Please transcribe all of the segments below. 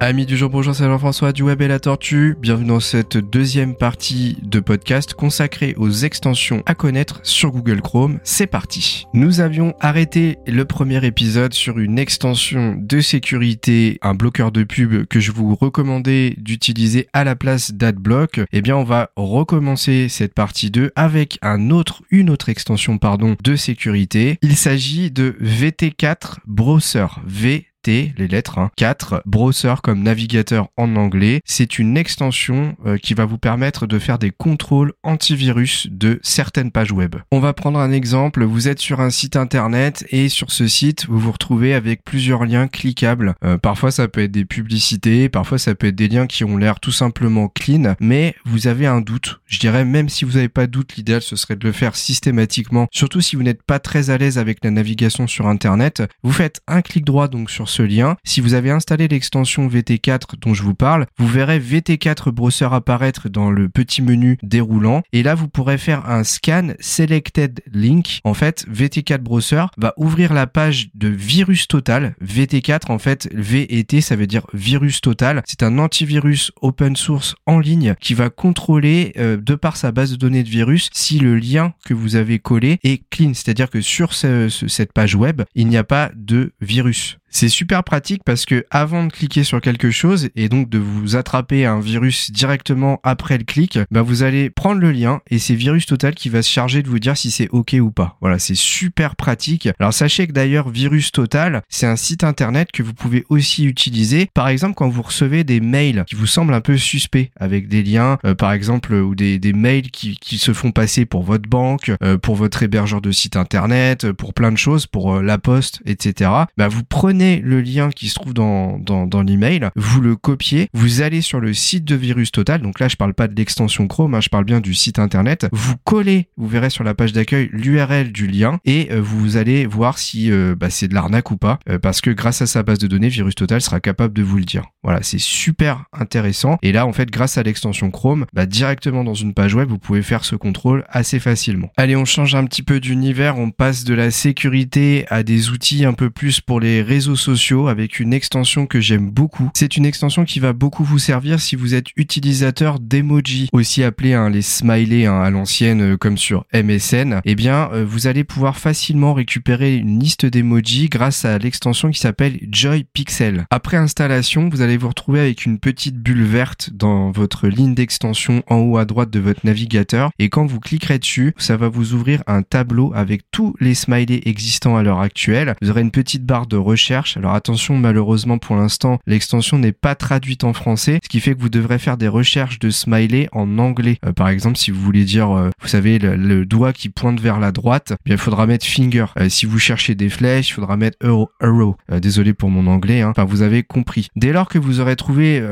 Amis du jour, bonjour, c'est Jean-François du Web et la Tortue. Bienvenue dans cette deuxième partie de podcast consacrée aux extensions à connaître sur Google Chrome. C'est parti. Nous avions arrêté le premier épisode sur une extension de sécurité, un bloqueur de pub que je vous recommandais d'utiliser à la place d'AdBlock. Eh bien, on va recommencer cette partie 2 avec un autre, une autre extension, pardon, de sécurité. Il s'agit de VT4 Browser. V les lettres, 4, hein. browser comme navigateur en anglais. C'est une extension euh, qui va vous permettre de faire des contrôles antivirus de certaines pages web. On va prendre un exemple, vous êtes sur un site internet et sur ce site, vous vous retrouvez avec plusieurs liens cliquables. Euh, parfois ça peut être des publicités, parfois ça peut être des liens qui ont l'air tout simplement clean, mais vous avez un doute. Je dirais même si vous n'avez pas de doute, l'idéal ce serait de le faire systématiquement, surtout si vous n'êtes pas très à l'aise avec la navigation sur internet. Vous faites un clic droit donc sur ce lien. Si vous avez installé l'extension VT4 dont je vous parle, vous verrez VT4 Browser apparaître dans le petit menu déroulant. Et là, vous pourrez faire un scan selected link. En fait, VT4 Browser va ouvrir la page de virus total. VT4, en fait, V et T, ça veut dire virus total. C'est un antivirus open source en ligne qui va contrôler, euh, de par sa base de données de virus, si le lien que vous avez collé est clean. C'est-à-dire que sur cette page web, il n'y a pas de virus. C'est super pratique parce que avant de cliquer sur quelque chose et donc de vous attraper un virus directement après le clic, bah vous allez prendre le lien et c'est Virus Total qui va se charger de vous dire si c'est OK ou pas. Voilà, c'est super pratique. Alors sachez que d'ailleurs Virus Total, c'est un site internet que vous pouvez aussi utiliser par exemple quand vous recevez des mails qui vous semblent un peu suspects avec des liens euh, par exemple ou des, mails qui, se font passer pour votre banque, euh, pour votre hébergeur de site internet, pour plein de choses, pour euh, la poste, etc. Bah vous prenez le lien qui se trouve dans, dans, l'email, vous le copiez, vous allez sur le site de Virus Total, donc là je parle pas de l'extension Chrome, hein, je parle bien du site internet, vous collez, vous verrez sur la page d'accueil l'URL du lien et euh, vous allez voir si euh, bah, c'est de l'arnaque ou pas, euh, parce que grâce à sa base de données, Virus Total sera capable de vous le dire. Voilà, c'est super intéressant. Et là, en fait, grâce à l'extension Chrome, bah, directement dans une page web, vous pouvez faire ce contrôle assez facilement. Allez, on change un petit peu d'univers, on passe de la sécurité à des outils un peu plus pour les réseaux sociaux avec une extension que j'aime beaucoup. C'est une extension qui va beaucoup vous servir si vous êtes utilisateur d'emoji, aussi appelé les smileys hein, à l'ancienne euh, comme sur MSN. Eh bien, euh, vous allez pouvoir facilement récupérer une liste d'emoji grâce à l'extension qui s'appelle Joy Pixel. Après installation, vous allez vous retrouver avec une petite bulle verte dans votre ligne d'extension en haut à droite de votre navigateur et quand vous cliquerez dessus, ça va vous ouvrir un tableau avec tous les smileys existants à l'heure actuelle. Vous aurez une petite barre de recherche alors attention, malheureusement pour l'instant, l'extension n'est pas traduite en français, ce qui fait que vous devrez faire des recherches de smiley en anglais. Euh, par exemple, si vous voulez dire, euh, vous savez, le, doigt qui pointe vers la droite, eh il faudra mettre finger. Euh, si vous cherchez des flèches, il faudra mettre euro. désolé pour mon anglais, hein. enfin vous avez compris. Dès lors que vous aurez trouvé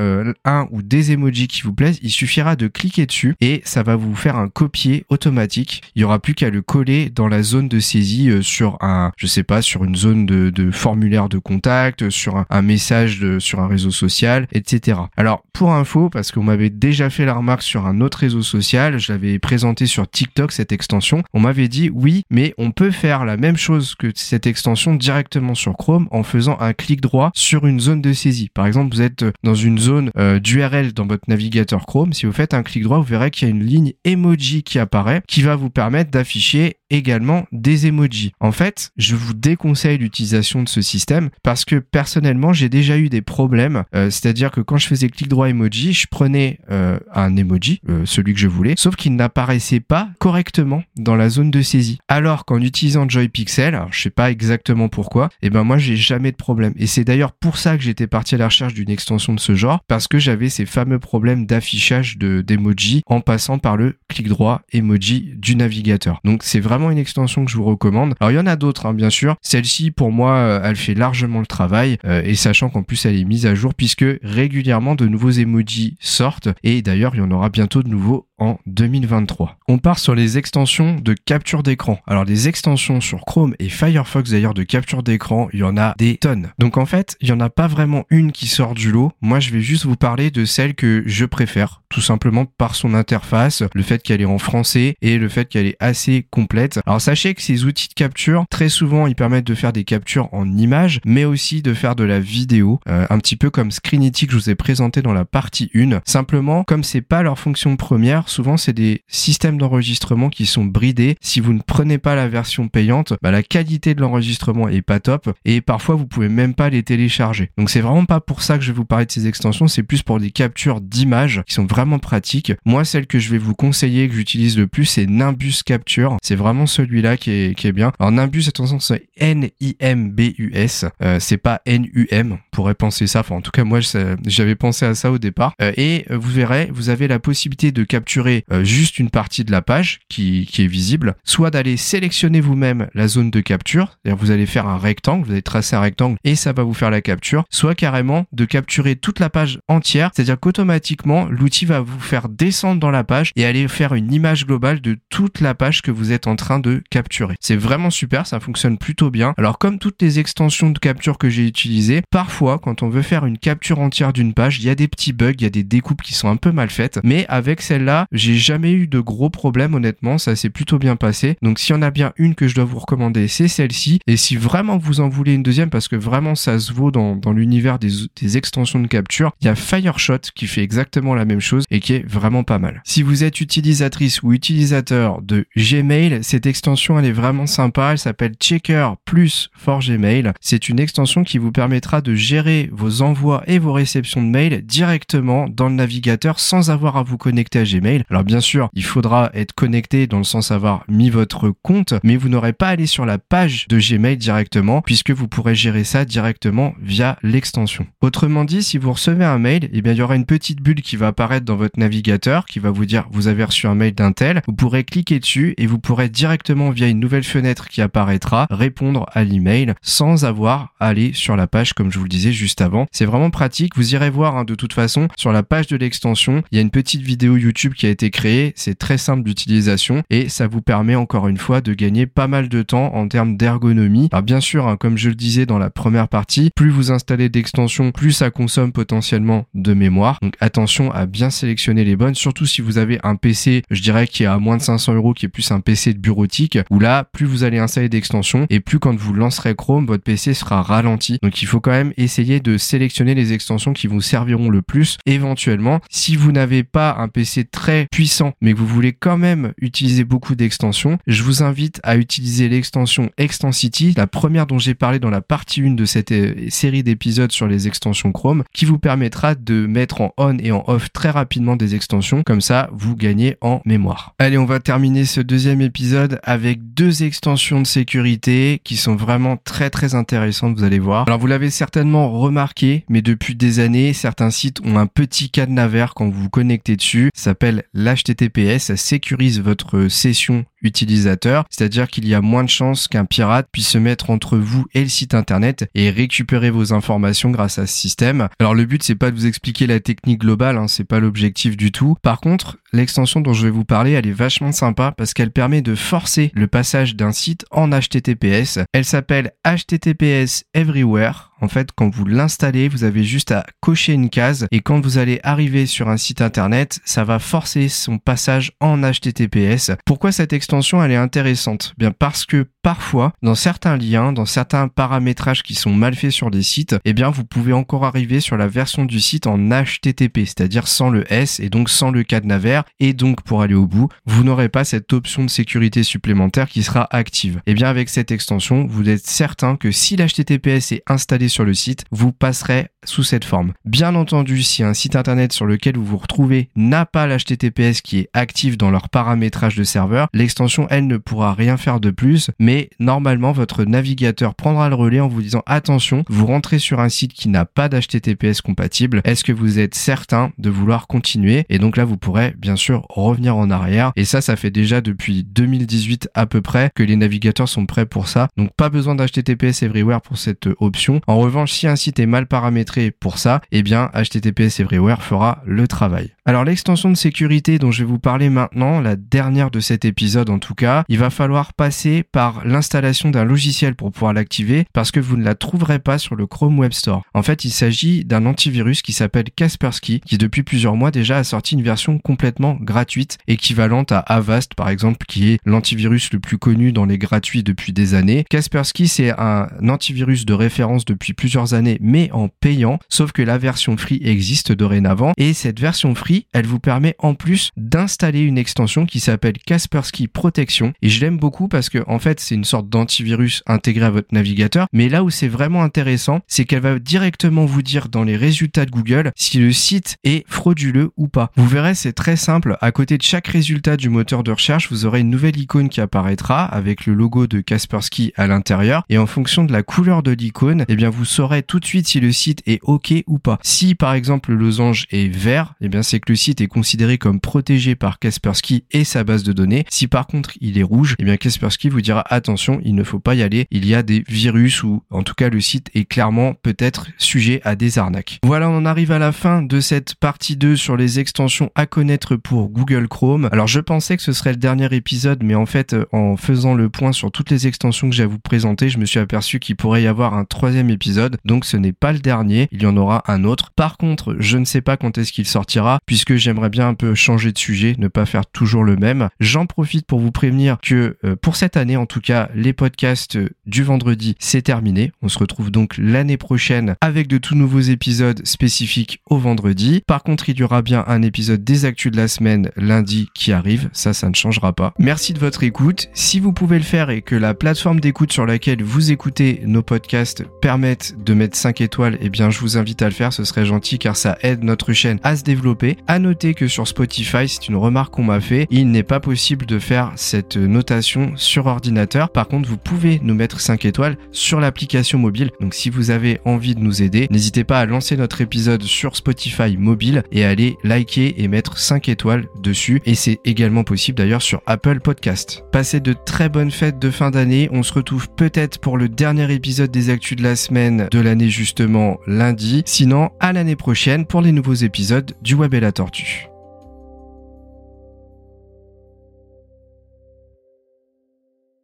un ou des emojis qui vous plaisent, il suffira de cliquer dessus et ça va vous faire un copier automatique. Il y aura plus qu'à le coller dans la zone de saisie sur un, je sais pas, sur une zone de, de formulaire de contact, sur un, message sur un réseau social, etc. Alors pour info, parce qu'on m'avait déjà fait la remarque sur un autre réseau social, je l'avais présenté sur TikTok cette extension, on m'avait dit oui, mais on peut faire la même chose que cette extension directement sur Chrome en faisant un clic droit sur une zone de saisie. Par exemple, vous êtes dans une zone euh, d'URL dans votre navigateur Chrome, si vous faites un clic droit, vous verrez qu'il y a une ligne emoji qui apparaît qui va vous permettre d'afficher également des emojis. En fait, je vous déconseille l'utilisation de ce système parce que personnellement, j'ai déjà eu des problèmes. Euh, c'est-à-dire que quand je faisais clic droit emoji, je prenais euh, un emoji, euh, celui que je voulais, sauf qu'il n'apparaissait pas correctement dans la zone de saisie. Alors qu'en utilisant JoyPixel, alors je sais pas exactement pourquoi, et eh ben moi j'ai jamais de problème. Et c'est d'ailleurs pour ça que j'étais parti à la recherche d'une extension de ce genre, parce que j'avais ces fameux problèmes d'affichage de d'emoji en passant par le clic droit emoji du navigateur. Donc c'est vraiment une extension que je vous recommande. Alors il y en a d'autres, hein, bien sûr. Celle-ci, pour moi, euh, elle fait le travail. Euh, et sachant qu'en plus, elle est mise à jour puisque régulièrement de nouveaux emojis sortent. Et d'ailleurs, il y en aura bientôt de nouveaux en 2023. On part sur les extensions de capture d'écran. Alors les extensions sur Chrome et Firefox d'ailleurs de capture d'écran, il y en a des tonnes. Donc en fait, il y en a pas vraiment une qui sort du lot. Moi, je vais juste vous parler de celle que je préfère, tout simplement par son interface, le fait qu'elle est en français et le fait qu'elle est assez complète. Alors sachez que ces outils de capture, très souvent, ils permettent de faire des captures en images, mais aussi de faire de la vidéo, euh, un petit peu comme Screenity que je vous ai présenté dans la partie 1. Simplement, comme c'est pas leur fonction première, souvent c'est des systèmes d'enregistrement qui sont bridés. Si vous ne prenez pas la version payante, bah, la qualité de l'enregistrement est pas top et parfois vous pouvez même pas les télécharger. Donc c'est vraiment pas pour ça que je vais vous parler de ces extensions, c'est plus pour des captures d'images qui sont vraiment pratiques. Moi, celle que je vais vous conseiller, que j'utilise le plus, c'est Nimbus Capture. C'est vraiment celui-là qui est, qui est bien. Alors Nimbus, attention, c'est N-I-M-B-U-S. Euh, c'est pas N-U-M. Pourrait penser ça. En tout cas, moi, j'avais pensé à ça au départ. Euh, et euh, vous verrez, vous avez la possibilité de capturer juste une partie de la page qui, qui est visible, soit d'aller sélectionner vous-même la zone de capture. C'est-à-dire, vous allez faire un rectangle, vous allez tracer un rectangle et ça va vous faire la capture. Soit carrément de capturer toute la page entière. C'est-à-dire qu'automatiquement, l'outil va vous faire descendre dans la page et aller faire une image globale de toute la page que vous êtes en train de capturer. C'est vraiment super, ça fonctionne plutôt bien. Alors comme toutes les extensions de capture que j'ai utilisées, parfois quand on veut faire une capture entière d'une page, il y a des petits bugs, il y a des découpes qui sont un peu mal faites, mais avec celle-là, j'ai jamais eu de gros problèmes honnêtement, ça s'est plutôt bien passé. Donc s'il y en a bien une que je dois vous recommander, c'est celle-ci. Et si vraiment vous en voulez une deuxième, parce que vraiment ça se vaut dans, dans l'univers des, des extensions de capture, il y a Fireshot qui fait exactement la même chose et qui est vraiment pas mal. Si vous êtes utilisatrice ou utilisateur de Gmail, cette extension elle est vraiment sympa, elle s'appelle Checker plus for Gmail. C'est une extension qui vous permettra de gérer vos envois et vos réceptions de mails directement dans le navigateur sans avoir à vous connecter à Gmail. Alors bien sûr, il faudra être connecté dans le sens avoir mis votre compte, mais vous n'aurez pas à aller sur la page de Gmail directement puisque vous pourrez gérer ça directement via l'extension. Autrement dit, si vous recevez un mail, eh bien il y aura une petite bulle qui va apparaître dans votre navigateur qui va vous dire vous avez reçu un mail d'un tel. Vous pourrez cliquer dessus et vous pourrez directement via une nouvelle fenêtre qui apparaîtra répondre à l'email sans avoir à aller sur la page comme je vous le disais juste avant. C'est vraiment pratique. Vous irez voir hein, de toute façon sur la page de l'extension, il y a une petite vidéo YouTube qui a été créée. C'est très simple d'utilisation et ça vous permet encore une fois de gagner pas mal de temps en termes d'ergonomie. Alors bien sûr, hein, comme je le disais dans la première partie, plus vous installez d'extensions, plus ça consomme potentiellement de mémoire. Donc attention à bien sélectionner les bonnes, surtout si vous avez un PC, je dirais qui est à moins de 500 euros, qui est plus un PC de bureautique, où là, plus vous allez installer d'extensions et plus quand vous lancerez Chrome, votre PC sera ralenti. Donc il faut quand même essayer de sélectionner les extensions qui vous serviront le plus. Éventuellement, si vous n'avez pas un PC très puissant, mais que vous voulez quand même utiliser beaucoup d'extensions, je vous invite à utiliser l'extension Extensity, la première dont j'ai parlé dans la partie 1 de cette euh, série d'épisodes sur les extensions Chrome, qui vous permettra de mettre en on et en off très rapidement des extensions. Comme ça, vous gagnez en mémoire. Allez, on va terminer ce deuxième épisode avec deux extensions de sécurité qui sont vraiment très très intéressantes, vous allez voir. Alors vous l'avez certainement remarqué, mais depuis des années, certains sites ont un petit cadenas vert quand vous vous connectez dessus. S'appelle l'HTTPS, sécurise votre session utilisateur, c'est-à-dire qu'il y a moins de chances qu'un pirate puisse se mettre entre vous et le site internet et récupérer vos informations grâce à ce système. Alors le but c'est pas de vous expliquer la technique globale, hein, c'est pas l'objectif du tout. Par contre, l'extension dont je vais vous parler, elle est vachement sympa parce qu'elle permet de forcer le passage d'un site en HTTPS. Elle s'appelle HTTPS Everywhere. En fait, quand vous l'installez, vous avez juste à cocher une case et quand vous allez arriver sur un site internet, ça va forcer son passage en HTTPS. Pourquoi cette extension elle est intéressante? Bien parce que parfois, dans certains liens, dans certains paramétrages qui sont mal faits sur des sites, eh bien vous pouvez encore arriver sur la version du site en HTTP, c'est-à-dire sans le S et donc sans le cadenas et donc pour aller au bout, vous n'aurez pas cette option de sécurité supplémentaire qui sera active. Et eh bien avec cette extension, vous êtes certain que si l'HTTPS est installé sur le site, vous passerez sous cette forme. Bien entendu, si un site internet sur lequel vous vous retrouvez n'a pas l'HTTPS qui est actif dans leur paramétrage de serveur, l'extension elle ne pourra rien faire de plus, mais normalement votre navigateur prendra le relais en vous disant attention, vous rentrez sur un site qui n'a pas d'HTTPS compatible. Est-ce que vous êtes certain de vouloir continuer? Et donc là, vous pourrez bien sûr revenir en arrière. Et ça, ça fait déjà depuis 2018 à peu près que les navigateurs sont prêts pour ça. Donc pas besoin d'HTTPS Everywhere pour cette option. En revanche, si un site est mal paramétré pour ça, eh bien HTTPS Everywhere fera le travail. Alors l'extension de sécurité dont je vais vous parler maintenant, la dernière de cet épisode en tout cas, il va falloir passer par l'installation d'un logiciel pour pouvoir l'activer parce que vous ne la trouverez pas sur le Chrome Web Store. En fait, il s'agit d'un antivirus qui s'appelle Kaspersky qui depuis plusieurs mois déjà a sorti une version complètement gratuite équivalente à Avast par exemple qui est l'antivirus le plus connu dans les gratuits depuis des années. Kaspersky c'est un antivirus de référence depuis plusieurs années mais en payant sauf que la version free existe dorénavant et cette version free elle vous permet en plus d'installer une extension qui s'appelle Kaspersky Protection. Et je l'aime beaucoup parce que en fait c'est une sorte d'antivirus intégré à votre navigateur. Mais là où c'est vraiment intéressant, c'est qu'elle va directement vous dire dans les résultats de Google si le site est frauduleux ou pas. Vous verrez, c'est très simple. À côté de chaque résultat du moteur de recherche, vous aurez une nouvelle icône qui apparaîtra avec le logo de Kaspersky à l'intérieur. Et en fonction de la couleur de l'icône, eh bien vous saurez tout de suite si le site est OK ou pas. Si par exemple le losange est vert, eh bien c'est le site est considéré comme protégé par Kaspersky et sa base de données. Si par contre il est rouge, eh bien Kaspersky vous dira attention, il ne faut pas y aller. Il y a des virus ou en tout cas le site est clairement peut-être sujet à des arnaques. Voilà, on en arrive à la fin de cette partie 2 sur les extensions à connaître pour Google Chrome. Alors je pensais que ce serait le dernier épisode, mais en fait en faisant le point sur toutes les extensions que j'ai à vous présenter, je me suis aperçu qu'il pourrait y avoir un troisième épisode. Donc ce n'est pas le dernier, il y en aura un autre. Par contre, je ne sais pas quand est-ce qu'il sortira, puisque j'aimerais bien un peu changer de sujet, ne pas faire toujours le même. J'en profite pour vous prévenir que euh, pour cette année, en tout cas, les podcasts du vendredi, c'est terminé. On se retrouve donc l'année prochaine avec de tout nouveaux épisodes spécifiques au vendredi. Par contre, il y aura bien un épisode des actus de la semaine lundi qui arrive. Ça, ça ne changera pas. Merci de votre écoute. Si vous pouvez le faire et que la plateforme d'écoute sur laquelle vous écoutez nos podcasts permette de mettre 5 étoiles, eh bien, je vous invite à le faire. Ce serait gentil car ça aide notre chaîne à se développer. À noter que sur Spotify, c'est une remarque qu'on m'a fait, il n'est pas possible de faire cette notation sur ordinateur. Par contre, vous pouvez nous mettre 5 étoiles sur l'application mobile. Donc si vous avez envie de nous aider, n'hésitez pas à lancer notre épisode sur Spotify mobile et aller liker et mettre 5 étoiles dessus. Et c'est également possible d'ailleurs sur Apple Podcast. Passez de très bonnes fêtes de fin d'année. On se retrouve peut-être pour le dernier épisode des actus de la semaine de l'année justement lundi. Sinon, à l'année prochaine pour les nouveaux épisodes du Web et la Tortue.